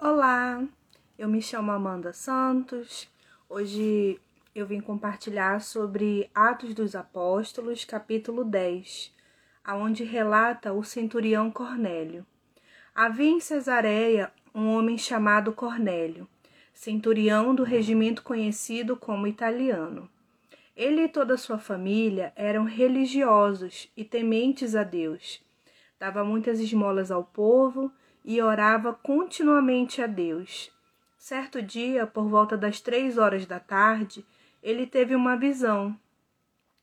Olá, eu me chamo Amanda Santos. Hoje eu vim compartilhar sobre Atos dos Apóstolos, capítulo 10, aonde relata o centurião Cornélio. Havia em Cesareia um homem chamado Cornélio, centurião do regimento conhecido como italiano. Ele e toda a sua família eram religiosos e tementes a Deus. Dava muitas esmolas ao povo e orava continuamente a Deus. Certo dia, por volta das três horas da tarde, ele teve uma visão.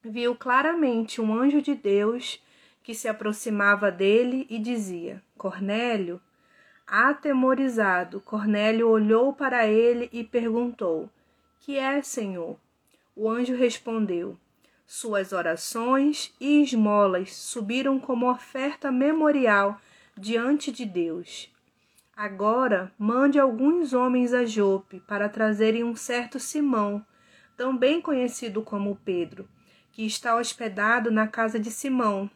Viu claramente um anjo de Deus que se aproximava dele e dizia: Cornélio. Atemorizado, Cornélio olhou para ele e perguntou: Que é, Senhor? O anjo respondeu: Suas orações e esmolas subiram como oferta memorial diante de Deus. Agora mande alguns homens a Jope para trazerem um certo Simão, também conhecido como Pedro, que está hospedado na casa de Simão,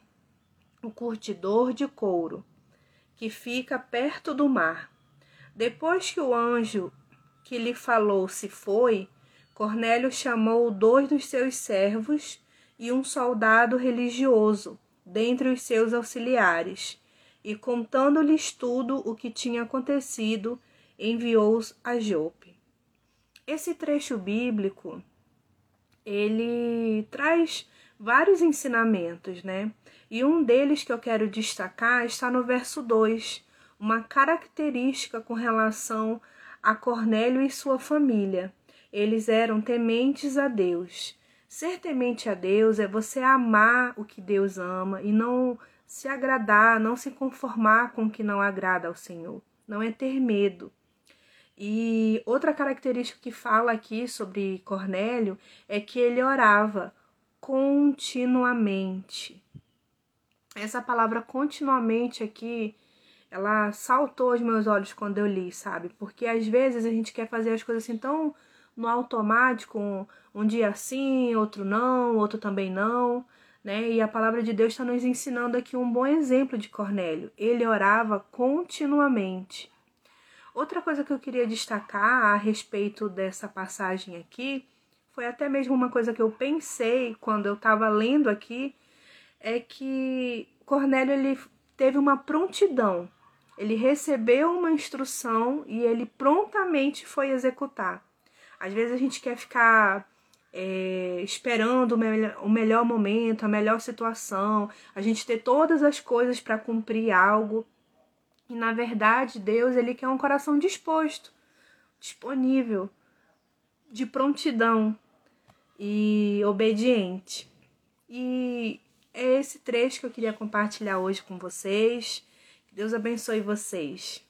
o curtidor de couro, que fica perto do mar. Depois que o anjo que lhe falou se foi, Cornélio chamou dois dos seus servos e um soldado religioso dentre os seus auxiliares e contando-lhes tudo o que tinha acontecido, enviou-os a Jope. Esse trecho bíblico, ele traz vários ensinamentos, né? E um deles que eu quero destacar está no verso 2, uma característica com relação a Cornélio e sua família. Eles eram tementes a Deus. Ser temente a Deus é você amar o que Deus ama e não se agradar, não se conformar com o que não agrada ao Senhor, não é ter medo. E outra característica que fala aqui sobre Cornélio é que ele orava continuamente. Essa palavra continuamente aqui, ela saltou aos meus olhos quando eu li, sabe? Porque às vezes a gente quer fazer as coisas assim tão no automático, um, um dia sim, outro não, outro também não né? E a palavra de Deus está nos ensinando aqui um bom exemplo de Cornélio. Ele orava continuamente. Outra coisa que eu queria destacar a respeito dessa passagem aqui foi até mesmo uma coisa que eu pensei quando eu estava lendo aqui é que Cornélio ele teve uma prontidão. Ele recebeu uma instrução e ele prontamente foi executar. Às vezes a gente quer ficar é, esperando o, me o melhor momento, a melhor situação, a gente ter todas as coisas para cumprir algo. E na verdade, Deus ele quer um coração disposto, disponível, de prontidão e obediente. E é esse trecho que eu queria compartilhar hoje com vocês. Deus abençoe vocês.